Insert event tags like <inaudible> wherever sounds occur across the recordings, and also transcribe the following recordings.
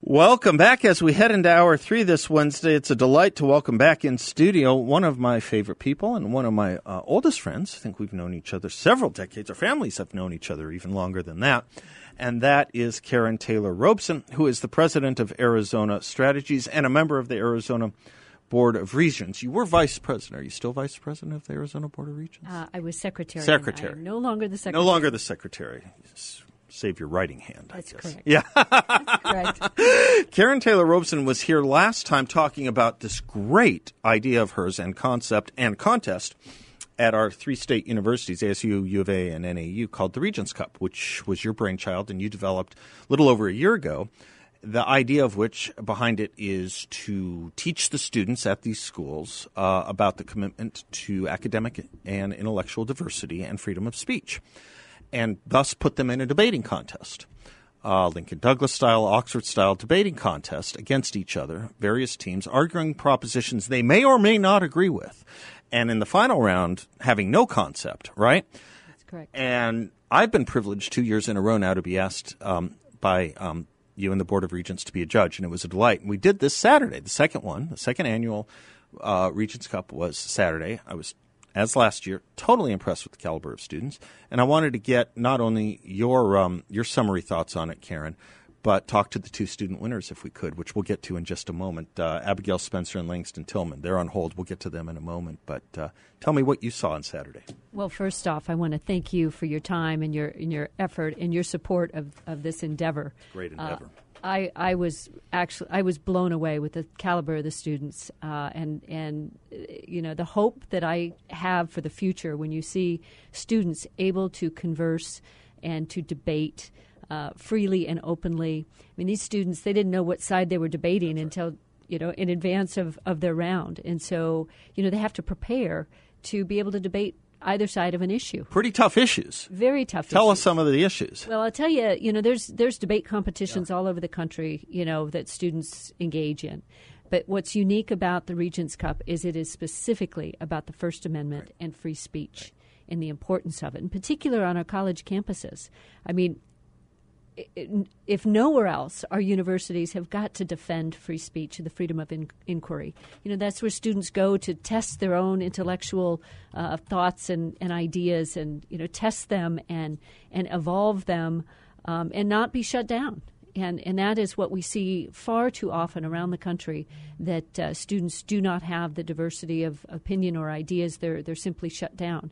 Welcome back as we head into hour three this Wednesday. It's a delight to welcome back in studio one of my favorite people and one of my uh, oldest friends. I think we've known each other several decades. Our families have known each other even longer than that. And that is Karrin Taylor Robson, who is the president of Arizona Strategies and a member of the Arizona Board of Regents. You were vice president. Are you still vice president of the Arizona Board of Regents? Uh, I was secretary. Secretary. No longer the secretary. No longer the secretary. Save your writing hand. That's correct. Yeah. That's correct. <laughs> Karrin Taylor Robson was here last time talking about this great idea of hers and concept and contest at our three state universities, ASU, U of A, and NAU, called the Regents Cup, which was your brainchild and you developed a little over a year ago. The idea of which behind it is to teach the students at these schools uh, about the commitment to academic and intellectual diversity and freedom of speech, and thus put them in a debating contest uh, Lincoln Douglas style, Oxford style debating contest against each other, various teams arguing propositions they may or may not agree with. And in the final round, having no concept, right? That's correct. And I've been privileged two years in a row now to be asked um, by um, you and the Board of Regents to be a judge, and it was a delight. And we did this Saturday, the second one, the second annual uh, Regents Cup was Saturday. I was as last year, totally impressed with the caliber of students. And I wanted to get not only your um, your summary thoughts on it, Karrin, but talk to the two student winners if we could, which we'll get to in just a moment. Uh, Abigail Spencer and Langston Tillman. They're on hold. We'll get to them in a moment. But uh, tell me what you saw on Saturday. Well, first off, I want to thank you for your time and your and your effort and your support of, of this endeavor. Great endeavor. Uh, I, I was actually I was blown away with the caliber of the students uh, and and uh, you know the hope that I have for the future when you see students able to converse and to debate uh, freely and openly. I mean, these students they didn't know what side they were debating until you know in advance of, of their round, and so you know they have to prepare to be able to debate either side of an issue. Pretty tough issues. Very tough. Issues. Tell issues. us some of the issues. Well, I'll tell you, you know, there's there's debate competitions yeah. all over the country, you know, that students engage in. But what's unique about the Regents Cup is it is specifically about the First Amendment right. and free speech right. and the importance of it, in particular on our college campuses. I mean, if nowhere else, our universities have got to defend free speech and the freedom of in- inquiry. You know, that's where students go to test their own intellectual uh, thoughts and, and ideas, and you know, test them and and evolve them, um, and not be shut down. And and that is what we see far too often around the country that uh, students do not have the diversity of opinion or ideas. They're they're simply shut down.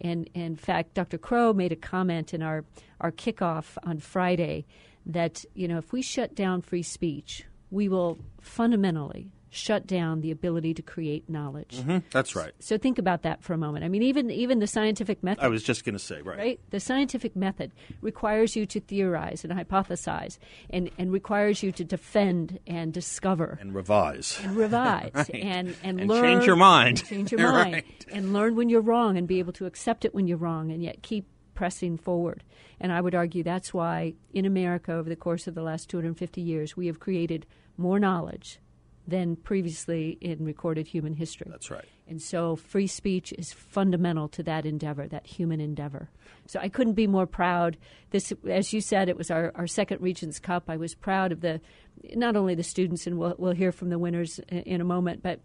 And, in fact, Dr. Crow made a comment in our, our kickoff on Friday that, you know, if we shut down free speech, we will fundamentally shut down the ability to create knowledge. Mm-hmm. That's right. So think about that for a moment. I mean, even even the scientific method. I was just going to say, right. Right. The scientific method requires you to theorize and hypothesize, and and requires you to defend and discover and revise and revise <laughs> right. and, and and learn change your mind. Change your <laughs> mind right. and learn when you're wrong and be able to accept it when you're wrong and yet keep pressing forward. And I would argue that's why in America over the course of the last 250 years we have created more knowledge than previously in recorded human history. That's right. And so free speech is fundamental to that endeavor, that human endeavor. So I couldn't be more proud. This, as you said, it was our, our second Regents Cup. I was proud of the, not only the students, and we'll, we'll hear from the winners in, in a moment, but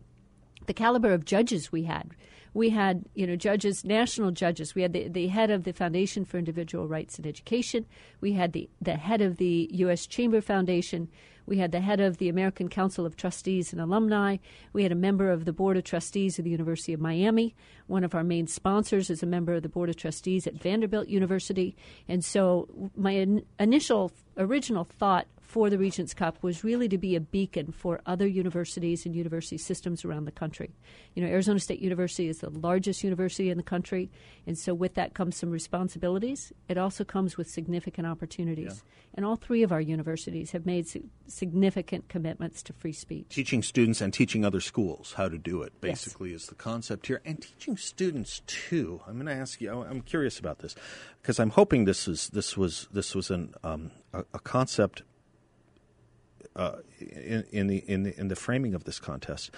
the caliber of judges we had. We had, you know, judges, national judges. We had the, the head of the Foundation for Individual Rights and Education. We had the, the head of the U.S. Chamber Foundation. We had the head of the American Council of Trustees and Alumni. We had a member of the Board of Trustees of the University of Miami. One of our main sponsors is a member of the Board of Trustees at Vanderbilt University. And so, my in- initial, original thought for the Regents Cup was really to be a beacon for other universities and university systems around the country. You know, Arizona State University is the largest university in the country, and so with that comes some responsibilities. It also comes with significant opportunities. Yeah. And all three of our universities have made significant commitments to free speech. Teaching students and teaching other schools how to do it, basically, yes. is the concept here. And teaching students, too. I'm going to ask you, I'm curious about this because I'm hoping this was, this was, this was an, um, a, a concept uh, in, in, the in the in the framing of this contest,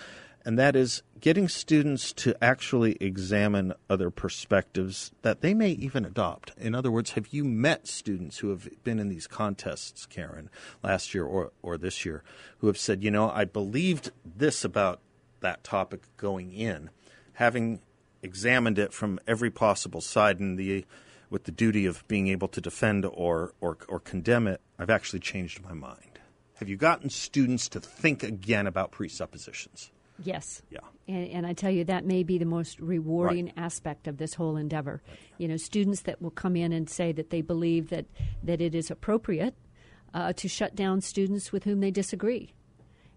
and that is getting students to actually examine other perspectives that they may even adopt. In other words, have you met students who have been in these contests, Karrin, last year or or this year, who have said, you know, I believed this about that topic going in, having examined it from every possible side and the with the duty of being able to defend or, or, or condemn it, I've actually changed my mind. Have you gotten students to think again about presuppositions? Yes. Yeah. And, and, I tell you, that may be the most rewarding right. aspect of this whole endeavor. Right. You know, students that will come in and say that they believe that, that it is appropriate uh, to shut down students with whom they disagree.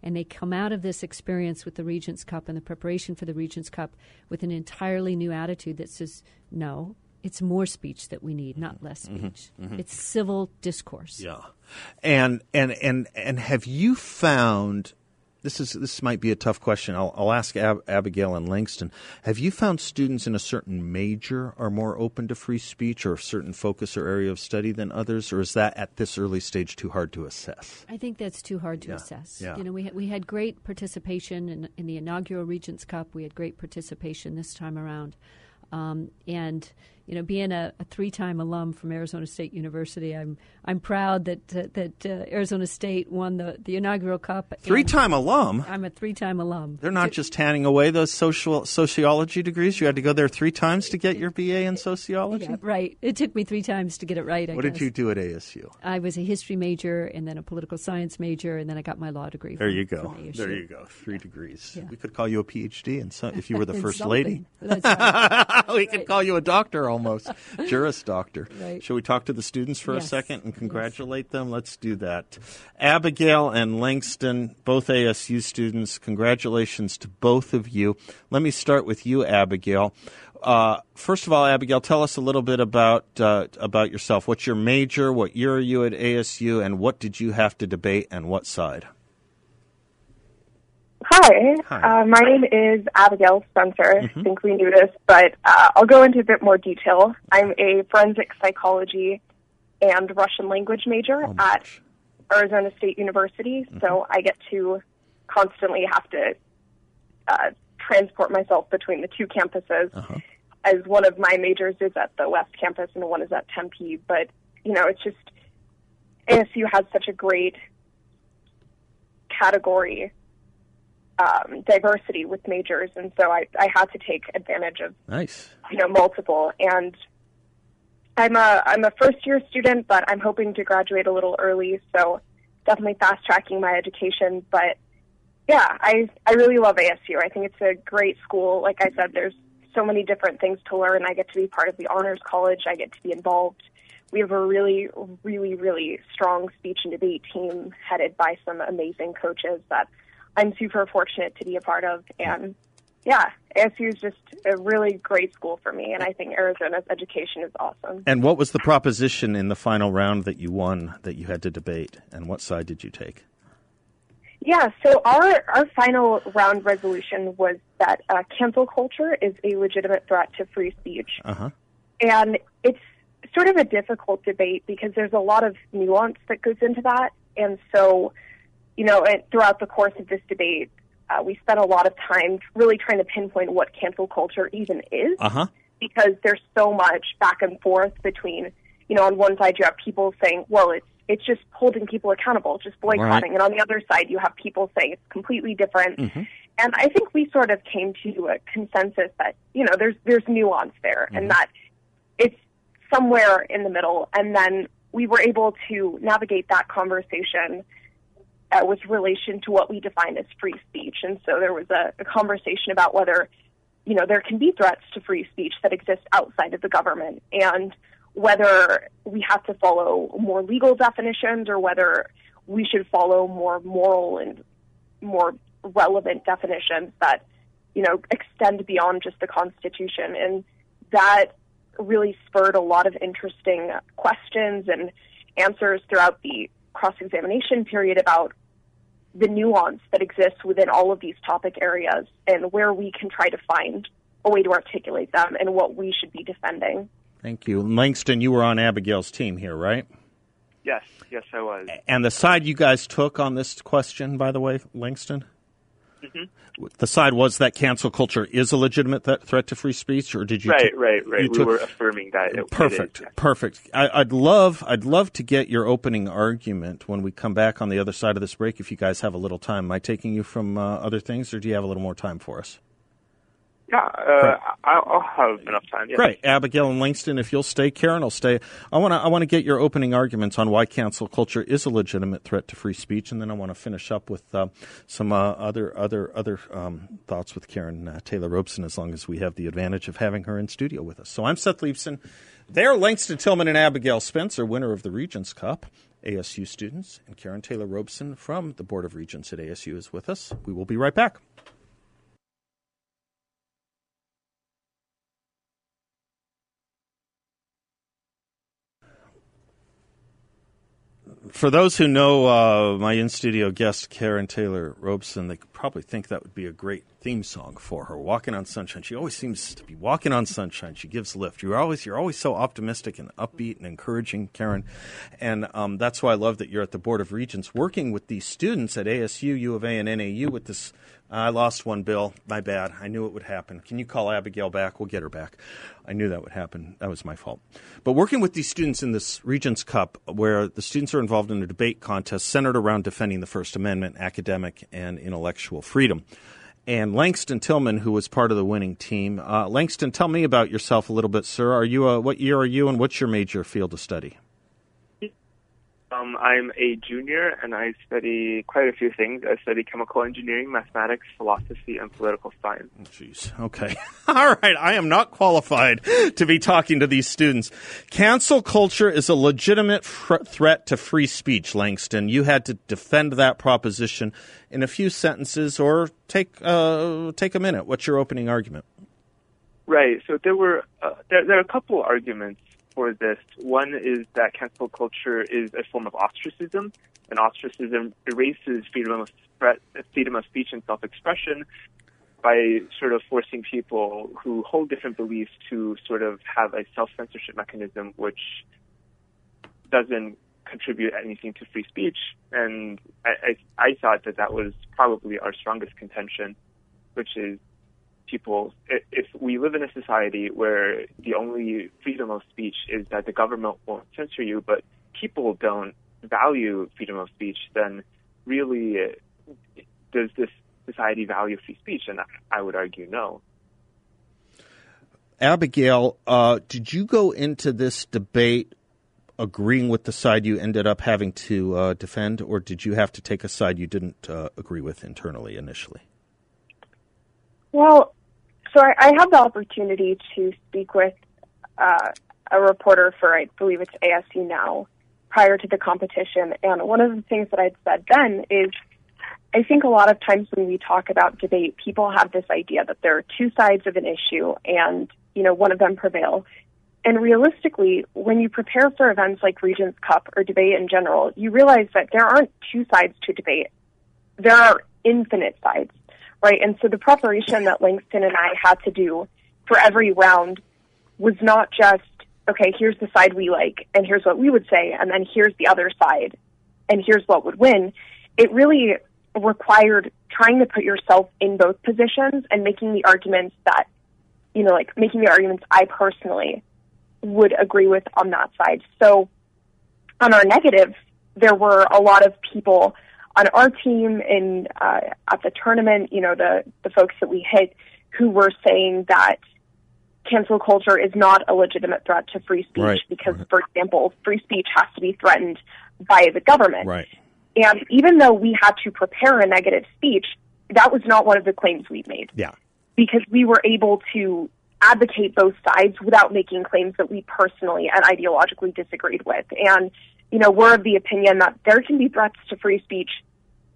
And they come out of this experience with the Regents Cup and the preparation for the Regents Cup with an entirely new attitude that says, no, it's more speech that we need, not less mm-hmm. speech. Mm-hmm. Mm-hmm. It's civil discourse. Yeah, and and and and have you found? This is this might be a tough question. I'll, I'll ask Ab- Abigail and Langston. Have you found students in a certain major are more open to free speech, or a certain focus or area of study than others, or is that at this early stage too hard to assess? I think that's too hard to yeah. assess. Yeah. You know, we had, we had great participation in, in the inaugural Regents Cup. We had great participation this time around, um, and you know, being a, a, three-time alum from Arizona State University, I'm I'm proud that uh, that uh, Arizona State won the, the inaugural cup. Three-time alum. I'm a three-time alum. They're not just handing away those social sociology degrees. You had to go there three times to get your BA in sociology. Yeah, right. It took me three times to get it right. I what guess. did you do at ASU? I was a history major and then a political science major, and then I got my law degree. There from, you go. There you go. Three right. degrees. Yeah. We could call you a PhD, and so, if you were the <laughs> first lady, right. <laughs> we right. could call you a doctor almost. <laughs> Juris Doctor. Right. Shall we talk to the students for yes. a second and congratulate yes. them? Let's do that. Abigail and Langston, both ASU students, congratulations to both of you. Let me start with you, Abigail. Uh, first of all, Abigail, tell us a little bit about uh, about yourself. What's your major? What year are you at ASU? And what did you have to debate and what side? Hi, Hi. Uh, my name is Abigail Spencer. Mm-hmm. I think we knew this, but uh, I'll go into a bit more detail. I'm a forensic psychology and Russian language major oh at Arizona State University, mm-hmm. so I get to constantly have to uh, transport myself between the two campuses. Uh-huh. As one of my majors is at the West Campus and one is at Tempe, but you know, it's just ASU has such a great category um, diversity with majors, and so I, I had to take advantage of nice, you know, multiple. And I'm a I'm a first year student, but I'm hoping to graduate a little early, so definitely fast tracking my education. But yeah, I I really love ASU. I think it's a great school. Like I said, there's so many different things to learn. I get to be part of the honors college. I get to be involved. We have a really, really, really strong speech and debate team headed by some amazing coaches that I'm super fortunate to be a part of. And yeah, ASU is just a really great school for me, and I think Arizona's education is awesome. And what was the proposition in the final round that you won that you had to debate, and what side did you take? Yeah, so our, our final round resolution was that uh, cancel culture is a legitimate threat to free speech. Uh-huh. And it's sort of a difficult debate because there's a lot of nuance that goes into that. And so you know, throughout the course of this debate, uh, we spent a lot of time really trying to pinpoint what cancel culture even is, uh-huh. because there's so much back and forth between, you know, on one side you have people saying, well, it's it's just holding people accountable, just boycotting, right. and on the other side you have people saying it's completely different. Mm-hmm. And I think we sort of came to a consensus that you know there's there's nuance there, mm-hmm. and that it's somewhere in the middle, and then we were able to navigate that conversation uh, with relation to what we define as free speech. And so there was a, a conversation about whether, you know, there can be threats to free speech that exist outside of the government and whether we have to follow more legal definitions or whether we should follow more moral and more relevant definitions that, you know, extend beyond just the Constitution. And that really spurred a lot of interesting questions and answers throughout the cross examination period about the nuance that exists within all of these topic areas and where we can try to find a way to articulate them and what we should be defending. Thank you. Langston, you were on Abigail's team here, right? Yes, yes, I was. And the side you guys took on this question, by the way, Langston? Mm-hmm. The side was that cancel culture is a legitimate th- threat to free speech, or did you? Right, t- right, right. you we took- were affirming that. It, Perfect, It perfect. I, I'd love, I'd love to get your opening argument when we come back on the other side of this break. If you guys have a little time, am I taking you from uh, other things, or do you have a little more time for us? Yeah, uh, I'll, I'll have enough time. Yeah. Great, Abigail and Langston. If you'll stay, Karrin, will stay. I want to, I want to get your opening arguments on why cancel culture is a legitimate threat to free speech, and then I want to finish up with uh, some uh, other, other, other um, thoughts with Karrin uh, Taylor Robson, as long as we have the advantage of having her in studio with us. So I'm Seth Leibsohn. They're Langston Tillman and Abigail Spencer, winner of the Regents Cup. ASU students and Karrin Taylor Robson from the Board of Regents at ASU is with us. We will be right back. For those who know uh, my in studio guest, Karrin Taylor Robson, they could probably think that would be a great theme song for her. Walking on Sunshine. She always seems to be walking on sunshine. She gives lift. You're always you're always so optimistic and upbeat and encouraging, Karrin. And um, that's why I love that you're at the Board of Regents working with these students at ASU, U of A, and NAU with this. I lost one, Bill. My bad. I knew it would happen. Can you call Abigail back? We'll get her back. I knew that would happen. That was my fault. But working with these students in this Regents Cup, where the students are involved in a debate contest centered around defending the First Amendment, academic and intellectual freedom. And Langston Tillman, who was part of the winning team. Uh, Langston, tell me about yourself a little bit, sir. Are you a, what year are you, and what's your major field of study? Um, I'm a junior, and I study quite a few things. I study chemical engineering, mathematics, philosophy, and political science. Jeez. Okay. <laughs> All right. I am not qualified to be talking to these students. Cancel culture is a legitimate fr- threat to free speech, Langston. You had to defend that proposition in a few sentences or take, uh, take a minute. What's your opening argument? Right. So there were uh, there, there are a couple arguments for this. One is that cancel culture is a form of ostracism, and ostracism erases freedom of freedom of speech and self-expression by sort of forcing people who hold different beliefs to sort of have a self-censorship mechanism, which doesn't contribute anything to free speech. And I, I, I thought that that was probably our strongest contention, which is people, if we live in a society where the only freedom of speech is that the government won't censor you, but people don't value freedom of speech, then really uh, does this society value free speech? And I- I would argue no. Abigail, uh, did you go into this debate agreeing with the side you ended up having to uh, defend, or did you have to take a side you didn't uh, agree with internally initially? Well, so I, I had the opportunity to speak with uh, a reporter for, I believe it's ASU now, prior to the competition. And one of the things that I'd said then is I think a lot of times when we talk about debate, people have this idea that there are two sides of an issue and, you know, one of them prevails. And realistically, when you prepare for events like Regents Cup or debate in general, you realize that there aren't two sides to debate. There are infinite sides, right? And so the preparation that Langston and I had to do for every round was not just, okay, here's the side we like, and here's what we would say, and then here's the other side, and here's what would win. It really required trying to put yourself in both positions and making the arguments that, you know, like making the arguments I personally would agree with on that side. So on our negative, there were a lot of people on our team in uh, at the tournament, you know, the the folks that we hit who were saying that cancel culture is not a legitimate threat to free speech Right, because, right. for example, free speech has to be threatened by the government. Right. And even though we had to prepare a negative speech, that was not one of the claims we made Yeah. because we were able to advocate both sides without making claims that we personally and ideologically disagreed with. And you know, we're of the opinion that there can be threats to free speech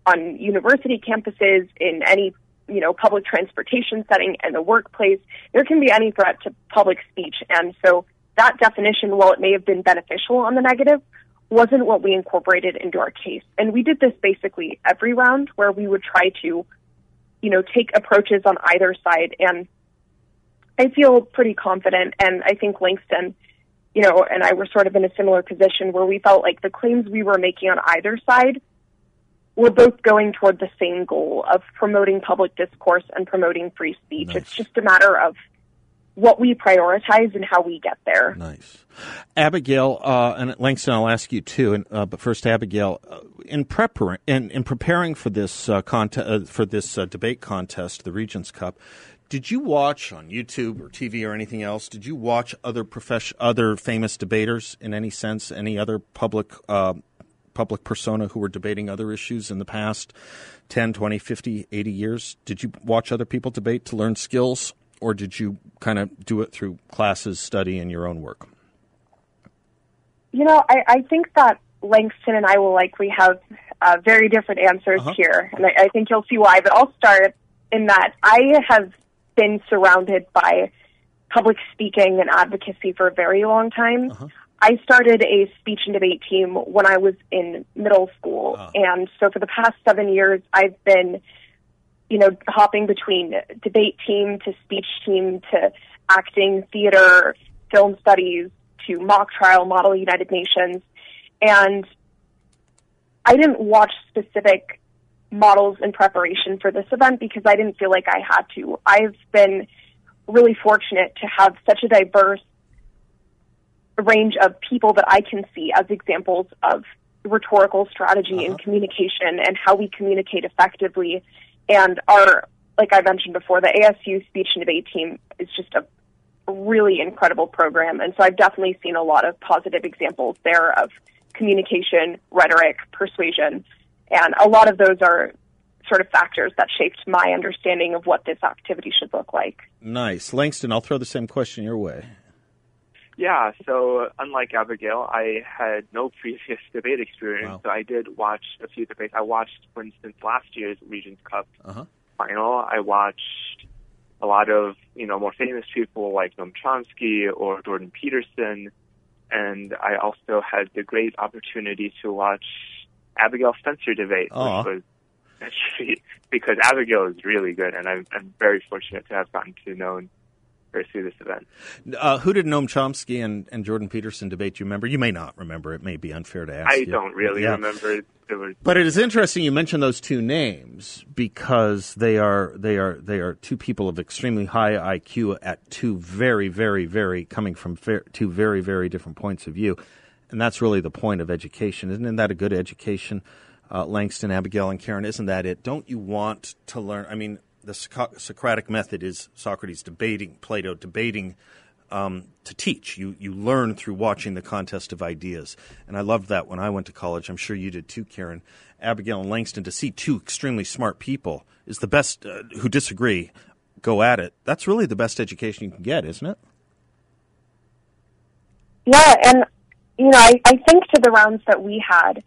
on university campuses, in any, you know, public transportation setting, and the workplace. There can be any threat to public speech. And so that definition, while it may have been beneficial on the negative, wasn't what we incorporated into our case. And we did this basically every round where we would try to, you know, take approaches on either side. And I feel pretty confident. And I think Langston, you know, and I were sort of in a similar position where we felt like the claims we were making on either side were both going toward the same goal of promoting public discourse and promoting free speech. Nice. It's just a matter of what we prioritize and how we get there. Nice. Abigail, uh, and Langston, I'll ask you too. And, uh, but first, Abigail, uh, in, prepar- in, in preparing for this uh, contest, uh, for this uh, debate contest, the Regents Cup, did you watch on YouTube or TV or anything else? Did you watch other profession, other famous debaters in any sense? Any other public public persona who were debating other issues in the past 10, 20, 50, 80 years? Did you watch other people debate to learn skills? or did you kind of do it through classes, study, and your own work? You know, I, I think that Langston and I will likely have uh, very different answers uh-huh. here, and I, I think you'll see why. But I'll start in that I have been surrounded by public speaking and advocacy for a very long time. Uh-huh. I started a speech and debate team when I was in middle school, uh-huh. and so for the past seven years, I've been you know, hopping between debate team to speech team to acting, theater, film studies to mock trial, model United Nations. And I didn't watch specific models in preparation for this event because I didn't feel like I had to. I've been really fortunate to have such a diverse range of people that I can see as examples of rhetorical strategy uh-huh. and communication and how we communicate effectively and our, like I mentioned before, the ASU speech and debate team is just a really incredible program. And so I've definitely seen a lot of positive examples there of communication, rhetoric, persuasion. And a lot of those are sort of factors that shaped my understanding of what this activity should look like. Nice. Langston, I'll throw the same question your way. Yeah, so unlike Abigail, I had no previous <laughs> debate experience, wow. so I did watch a few debates. I watched, for instance, last year's Regents Cup uh-huh. final. I watched a lot of, you know, more famous people like Noam Chomsky or Jordan Peterson, and I also had the great opportunity to watch Abigail Spencer debate, Aww. which was actually <laughs> because Abigail is really good, and I'm, I'm very fortunate to have gotten to know pursue this event. Uh, who did Noam Chomsky and, and Jordan Peterson debate? You remember? You may not remember. It may be unfair to ask. I you. don't really yeah. remember. Was... But it is interesting you mentioned those two names because they are they are they are two people of extremely high IQ at two very very very coming from two very very different points of view, and that's really the point of education, isn't that a good education? Uh, Langston, Abigail, and Karrin, isn't that it? Don't you want to learn? I mean, the Socratic method is Socrates debating, Plato debating um, to teach. You you learn through watching the contest of ideas, and I loved that when I went to college. I'm sure you did too, Karrin. Abigail and Langston to see two extremely smart people is the best uh, who disagree go at it. That's really the best education you can get, isn't it? Yeah, and you know, I, I think to the rounds that we had,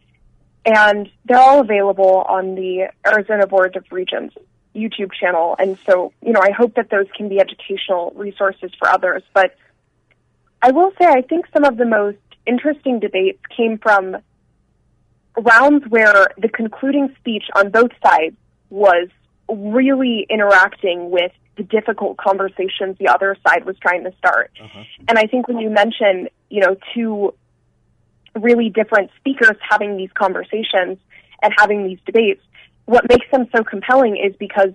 and they're all available on the Arizona Board of Regents YouTube channel. And so, you know, I hope that those can be educational resources for others. But I will say, I think some of the most interesting debates came from rounds where the concluding speech on both sides was really interacting with the difficult conversations the other side was trying to start. Uh-huh. And I think when you mention, you know, two really different speakers having these conversations and having these debates, what makes them so compelling is because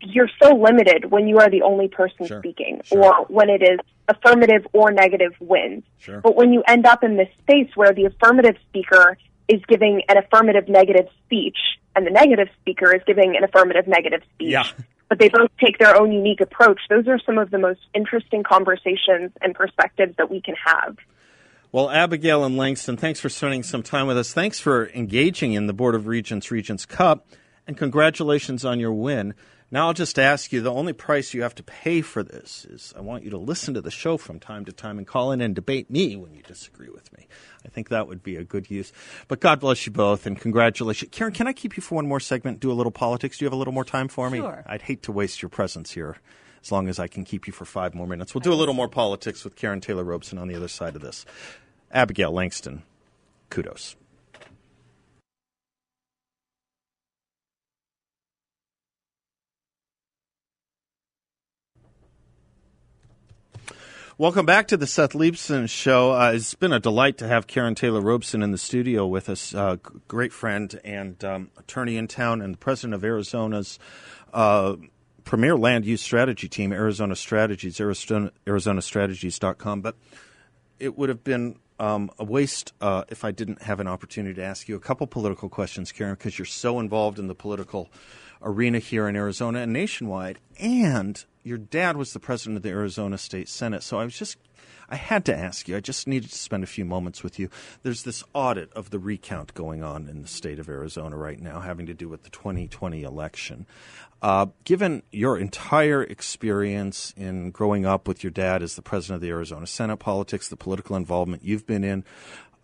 you're so limited when you are the only person sure. speaking sure. or when it is affirmative or negative wins. Sure. But when you end up in this space where the affirmative speaker is giving an affirmative negative speech and the negative speaker is giving an affirmative negative speech. Yeah. But they both take their own unique approach. Those are some of the most interesting conversations and perspectives that we can have. Well, Abigail and Langston, thanks for spending some time with us. Thanks for engaging in the Board of Regents Regents Cup, and congratulations on your win. Now I'll just ask you the only price you have to pay for this is I want you to listen to the show from time to time and call in and debate me when you disagree with me. I think that would be a good use. But God bless you both and congratulations. Karrin, can I keep you for one more segment, do a little politics? Do you have a little more time for me? Sure. I'd hate to waste your presence here as long as I can keep you for five more minutes. We'll do a little more politics with Karrin Taylor Robson on the other side of this. Abigail Langston, kudos. Welcome back to the Seth Leibsohn Show. Uh, it's been a delight to have Karrin Taylor Robson in the studio with us. Uh, great friend and um, attorney in town, and the president of Arizona's uh, premier land use strategy team, Arizona Strategies, Arizona, ArizonaStrategies.com. But it would have been um, a waste uh, if I didn't have an opportunity to ask you a couple political questions, Karrin, because you're so involved in the political arena here in Arizona and nationwide. And your dad was the president of the Arizona State Senate. So I was just, I had to ask you, I just needed to spend a few moments with you. There's this audit of the recount going on in the state of Arizona right now, having to do with the 2020 election. Uh, given your entire experience in growing up with your dad as the president of the Arizona Senate politics, the political involvement you've been in,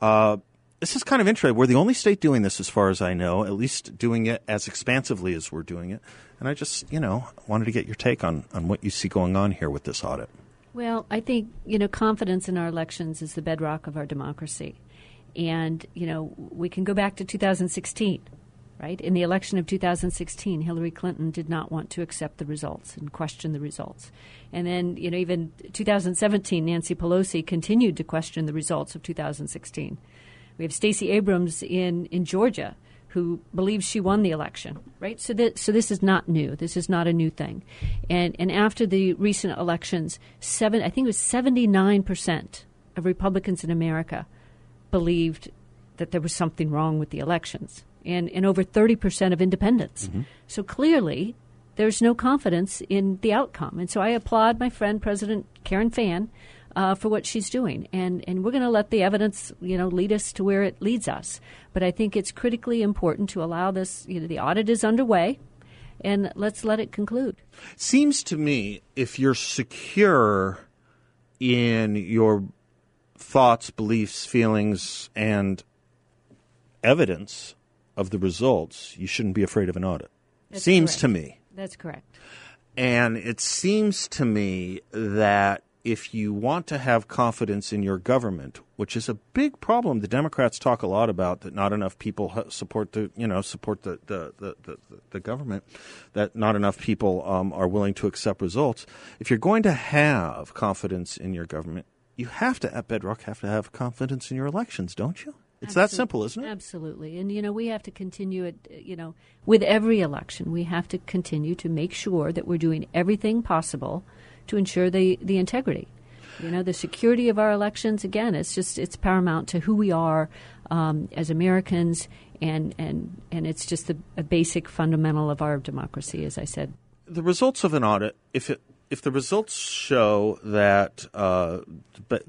uh, this is kind of interesting. We're the only state doing this, as far as I know, at least doing it as expansively as we're doing it. And I just, you know, wanted to get your take on, on what you see going on here with this audit. Well, I think, you know, confidence in our elections is the bedrock of our democracy. And, you know, we can go back to 2016, right? In the election of 2016, Hillary Clinton did not want to accept the results and question the results. And then, you know, even 2017, Nancy Pelosi continued to question the results of 2016. We have Stacey Abrams in, in Georgia who believes she won the election, right? So that so this is not new. This is not a new thing. And and after the recent elections, seven I think it was seventy nine percent of Republicans in America believed that there was something wrong with the elections, and and over thirty percent of independents. Mm-hmm. So clearly. There's no confidence in the outcome. And so I applaud my friend, President Karen Fann, uh, for what she's doing, and and we're going to let the evidence, you know, lead us to where it leads us. But I think it's critically important to allow this. You know, the audit is underway, and let's let it conclude. Seems to me if you're secure in your thoughts, beliefs, feelings, and evidence of the results, you shouldn't be afraid of an audit. That's seems correct. to me. That's correct. And it seems to me that if you want to have confidence in your government, which is a big problem, the Democrats talk a lot about that not enough people support the you know support the the, the, the, the government, that not enough people um, are willing to accept results. If you're going to have confidence in your government, you have to at bedrock have to have confidence in your elections, don't you? It's that simple, isn't it? Absolutely. And, you know, we have to continue it, you know, with every election. We have to continue to make sure that we're doing everything possible to ensure the, the integrity. You know, the security of our elections, again, it's just, it's paramount to who we are um, as Americans, and, and, and it's just a, a basic fundamental of our democracy, as I said. the results of an audit, if it if the results show that uh,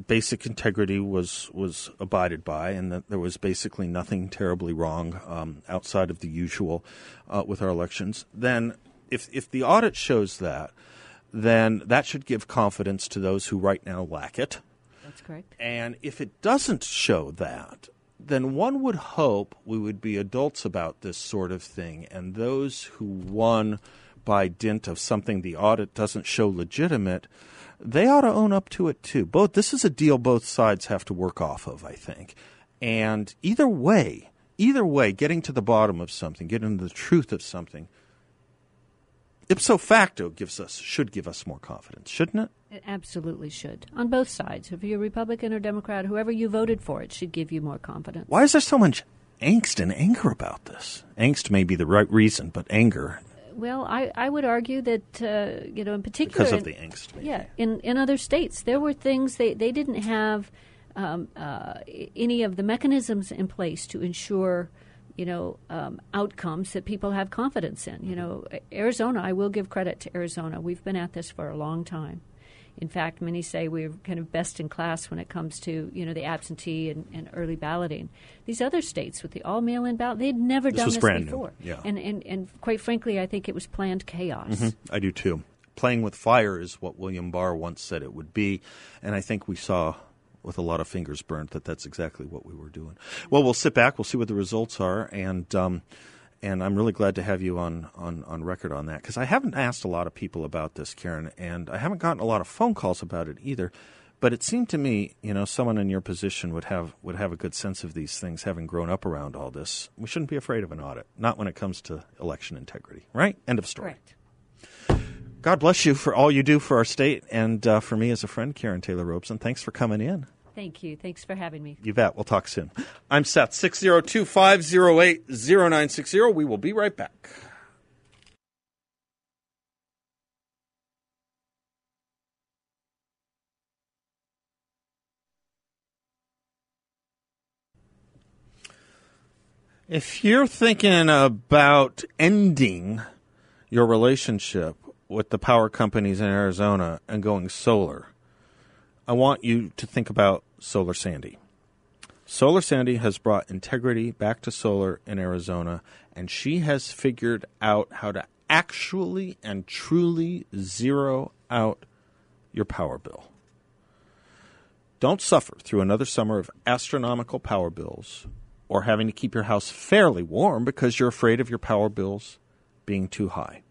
basic integrity was was abided by, and that there was basically nothing terribly wrong um, outside of the usual uh, with our elections, then if if the audit shows that, then that should give confidence to those who right now lack it. That's correct. And if it doesn't show that, then one would hope we would be adults about this sort of thing, and those who won by dint of something the audit doesn't show legitimate, they ought to own up to it too. Both this is a deal both sides have to work off of, I think. And either way, either way, getting to the bottom of something, getting to the truth of something, ipso facto gives us should give us more confidence, shouldn't it? It absolutely should. On both sides. If you're a Republican or Democrat, whoever you voted for, it should give you more confidence. Why is there so much angst and anger about this? Angst may be the right reason, but anger Well, I, I would argue that, uh, you know, in particular. because of in- the angst. Maybe. Yeah, in, in other states, there were things they, they didn't have um, uh, any of the mechanisms in place to ensure, you know, um, outcomes that people have confidence in. You know, Arizona, I will give credit to Arizona. We've been at this for a long time. In fact, many say we're kind of best in class when it comes to you know the absentee and, and early balloting. These other states with the all mail-in ballot, they'd never This done this brand new, before. yeah. And, and and quite frankly, I think it was planned chaos. I do too. Playing with fire is what William Barr once said it would be, and I think we saw with a lot of fingers burnt that that's exactly what we were doing. Well, we'll sit back, we'll see what the results are, and um, and I'm really glad to have you on on, on record on that because I haven't asked a lot of people about this, Karrin, and I haven't gotten a lot of phone calls about it either. But it seemed to me, you know, someone in your position would have would have a good sense of these things, having grown up around all this. We shouldn't be afraid of an audit, not when it comes to election integrity, right? End of story. Correct. God bless you for all you do for our state and uh, for me as a friend, Karrin Taylor Robson. Thanks for coming in. Thank you. Thanks for having me. You bet. We'll talk soon. I'm Seth, 602 508 0960. We will be right back. If you're thinking about ending your relationship with the power companies in Arizona and going solar, I want you to think about Solar Sandy. Solar Sandy has brought integrity back to solar in Arizona, and she has figured out how to actually and truly zero out your power bill. Don't suffer through another summer of astronomical power bills or having to keep your house fairly warm because you're afraid of your power bills being too high.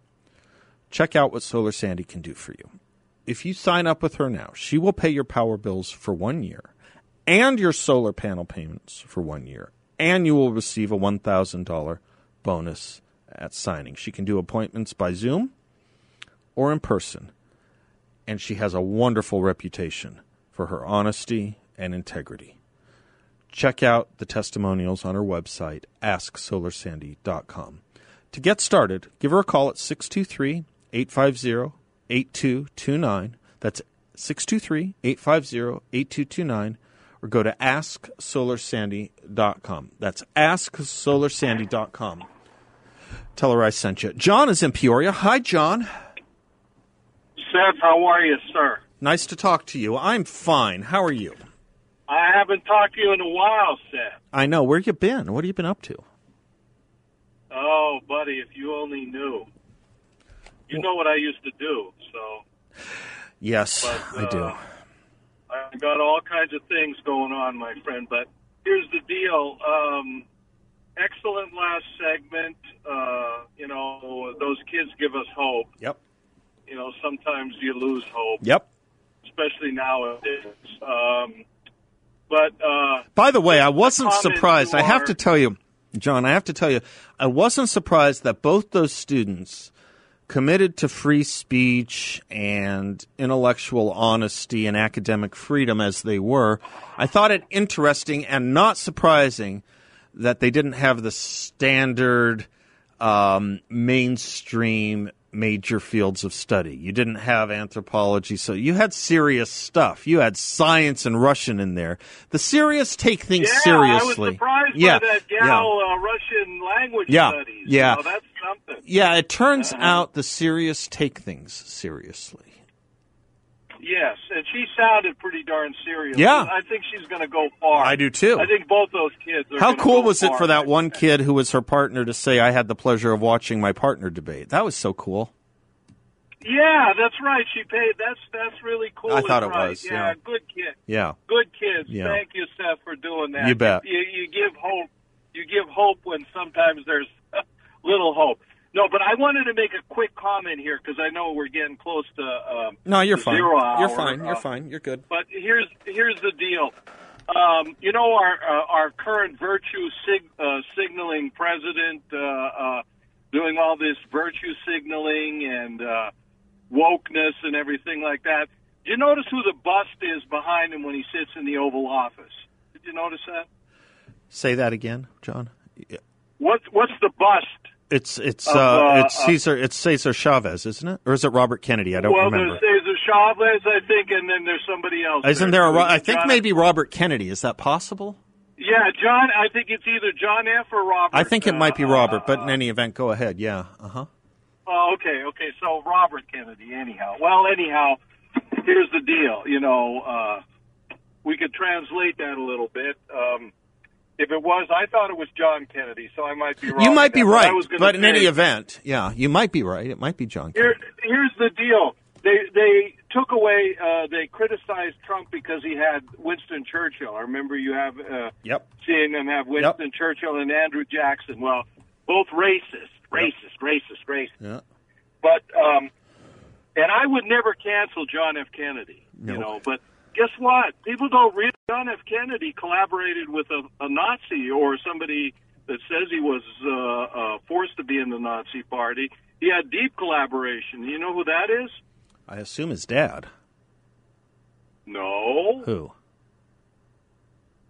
Check out what Solar Sandy can do for you. If you sign up with her now, she will pay your power bills for one year and your solar panel payments for one year, and you will receive a $1,000 bonus at signing. She can do appointments by Zoom or in person, and she has a wonderful reputation for her honesty and integrity. Check out the testimonials on her website, asksolarsandy.com. To get started, give her a call at 623 850 8229. That's 623 850 8229. Or go to asksolarsandy.com. That's asksolarsandy.com. Tell her I sent you. John is in Peoria. Hi, John. Seth, how are you, sir? Nice to talk to you. I'm fine. How are you? I haven't talked to you in a while, Seth. I know. Where you been? What have you been up to? Oh, buddy, if you only knew. You know what I used to do, so Yes, But, I do. uh, I got all kinds of things going on, my friend. But here's the deal. Um, excellent last segment. Uh, you know, those kids give us hope. Yep. You know, sometimes you lose hope, Yep. especially nowadays. Um, but uh, By the way, I wasn't surprised. I have to tell you, John, I have to tell you, I wasn't surprised that both those students committed to free speech and intellectual honesty and academic freedom as they were. I thought it interesting and not surprising that they didn't have the standard um, mainstream major fields of study. You didn't have anthropology, so you had serious stuff. You had science and Russian in there. The serious take things yeah, seriously. I was surprised yeah, by that yeah. gal uh, Russian language Yeah, studies. yeah. Know, that's something. Yeah, it turns uh-huh. out the serious take things seriously. Yes, and she sounded pretty darn serious. Yeah. I think she's going to go far. I do too. I think both those kids. Are How cool was it for that one kid who was her partner to say, I had the pleasure of watching my partner debate? That was so cool. Yeah, that's right. She paid. That's that's really cool. I thought it right. was, Yeah, yeah. good kid. Yeah. Good kids. Yeah. Thank you, Seth, for doing that. You bet. You, you give hope. You give hope when sometimes there's little hope. No, but I wanted to make a quick comment here because I know we're getting close to. Um, No, you're the fine. Zero hour. You're fine. You're Uh, fine. You're good. But here's here's the deal. Um, you know our uh, our current virtue sig- uh, signaling president uh, uh, doing all this virtue signaling and uh, wokeness and everything like that. Did you notice who the bust is behind him when he sits in the Oval Office? Did you notice that? Say that again, John. What's what's the bust? It's it's Of, uh, uh, it's Cesar it's Cesar Chavez, isn't it? Or is it Robert Kennedy? I don't well, remember. there's, there's a Chavez, I think, and then there's somebody else. Isn't there a? Ro- I John- think maybe Robert Kennedy. Is that possible? Yeah, John. I think it's either John F. or Robert. I think it might be Uh, Robert, but in uh, any event, go ahead. Yeah. Uh huh. Oh, okay, okay. So Robert Kennedy, anyhow. Well, anyhow, here's the deal. You know, uh, we could translate that a little bit. Um, if it was, I thought it was John Kennedy, so I might be wrong. You might be But right, gonna but in say- any event, yeah, you might be right. It might be John. Here, here's the deal. They they took away. Uh, they criticized Trump because he had Winston Churchill. I remember you have uh, Yep. seeing them have Winston Churchill and Andrew Jackson. Well, both racist, racist, racist, racist. Yeah. But um, and I would never cancel John F. Kennedy. No. You know, but guess what? People don't realize John F. Kennedy collaborated with a, a Nazi or somebody that says he was uh, uh, forced to be in the Nazi Party. He had deep collaboration. You know who that is? I assume his dad. No, Who?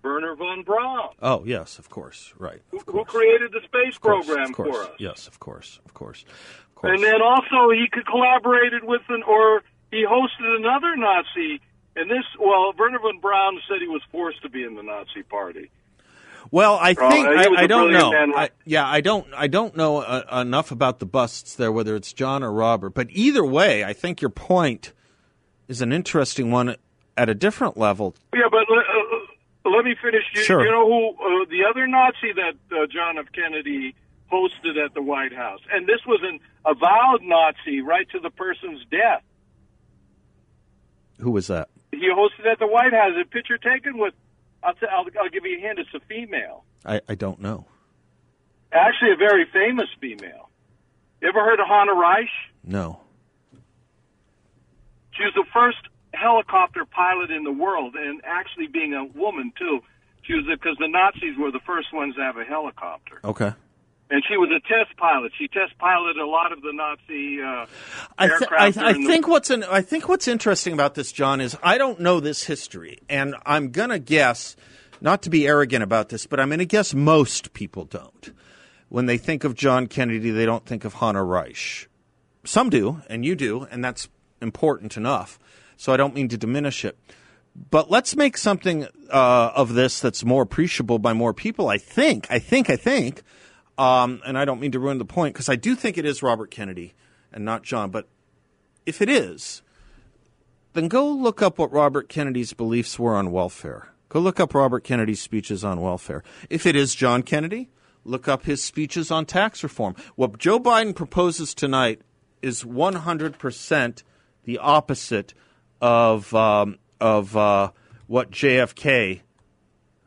Wernher von Braun, Oh, yes, of course. Right. who, Of who created the space course, program for us. Yes, of course, of course, of course. And then also he collaborated with an or he hosted another Nazi. And this, well, Wernher von Braun said he was forced to be in the Nazi Party. Well, I think was I, I don't know. I, yeah, I don't. I don't know uh, enough about the busts there, whether it's John or Robert. But either way, I think your point is an interesting one at a different level. Yeah, but let, uh, let me finish. You, Sure. you know who uh, the other Nazi that uh, John F. Kennedy hosted at the White House, and this was an avowed Nazi right to the person's death. Who was that? He hosted at the White House. A picture taken with. I'll, t- I'll, I'll give you a hint. It's a female. I, I don't know. Actually, a very famous female. You ever heard of Hanna Reitsch? No. She was the first helicopter pilot in the world, and actually being a woman too. She was because the Nazis were the first ones to have a helicopter, Okay. And she was a test pilot. She test piloted a lot of the Nazi uh, I, th- aircraft. I, the- think what's an, I think what's interesting about this, John, is I don't know this history, and I'm gonna guess, not to be arrogant about this, but I'm gonna guess most people don't. When they think of John Kennedy, they don't think of Hanna Reitsch. Some do, and you do, and that's important enough. So I don't mean to diminish it. But let's make something uh, of this that's more appreciable by more people. I think, I think, I think, um, and I don't mean to ruin the point because I do think it is Robert Kennedy and not John. But if it is, then go look up what Robert Kennedy's beliefs were on welfare. Go look up Robert Kennedy's speeches on welfare. If it is John Kennedy, look up his speeches on tax reform. What Joe Biden proposes tonight is 100% the opposite of um, of uh, what JFK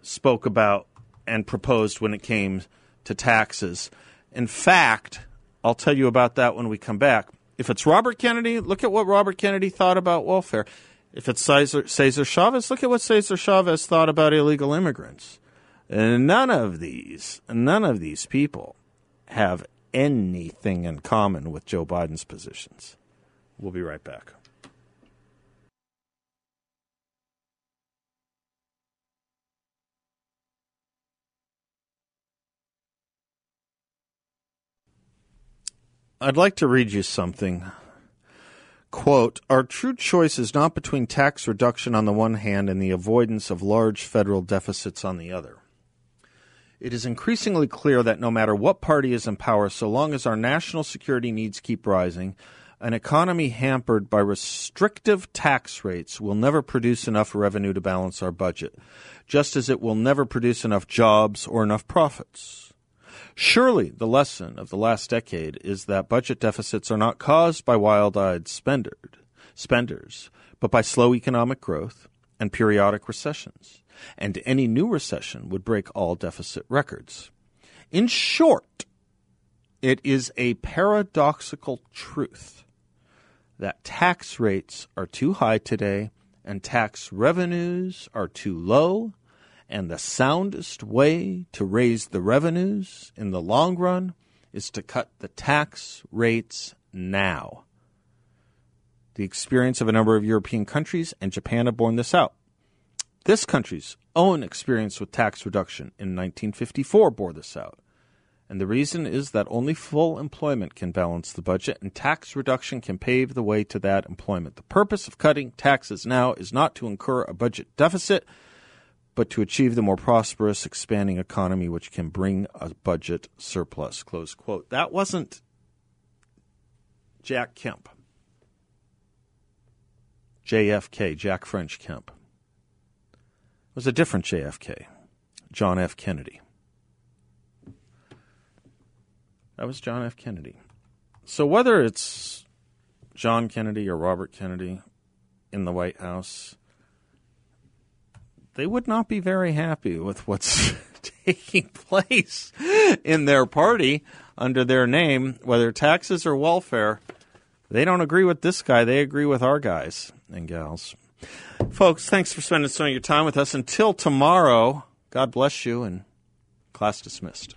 spoke about and proposed when it came to taxes. In fact, I'll tell you about that when we come back. If it's Robert Kennedy, look at what Robert Kennedy thought about welfare. If it's Cesar, Cesar Chavez, look at what Cesar Chavez thought about illegal immigrants. And none of these, none of these people have anything in common with Joe Biden's positions. We'll be right back. I'd like to read you something. Quote Our true choice is not between tax reduction on the one hand and the avoidance of large federal deficits on the other. It is increasingly clear that no matter what party is in power, so long as our national security needs keep rising, an economy hampered by restrictive tax rates will never produce enough revenue to balance our budget, just as it will never produce enough jobs or enough profits. Surely the lesson of the last decade is that budget deficits are not caused by wild eyed spenders, but by slow economic growth and periodic recessions. And any new recession would break all deficit records. In short, it is a paradoxical truth that tax rates are too high today and tax revenues are too low and the soundest way to raise the revenues in the long run is to cut the tax rates now. The experience of a number of European countries and Japan have borne this out. This country's own experience with tax reduction in 1954 bore this out. And the reason is that only full employment can balance the budget, and tax reduction can pave the way to that employment. The purpose of cutting taxes now is not to incur a budget deficit, but to achieve the more prosperous, expanding economy which can bring a budget surplus. Close quote. That wasn't Jack Kemp. JFK, Jack French Kemp. It was a different JFK, John F. Kennedy. That was John F. Kennedy. So whether it's John Kennedy or Robert Kennedy in the White House, they would not be very happy with what's <laughs> taking place in their party under their name, whether taxes or welfare. They don't agree with this guy, they agree with our guys and gals. Folks, thanks for spending some of your time with us. Until tomorrow, God bless you and class dismissed.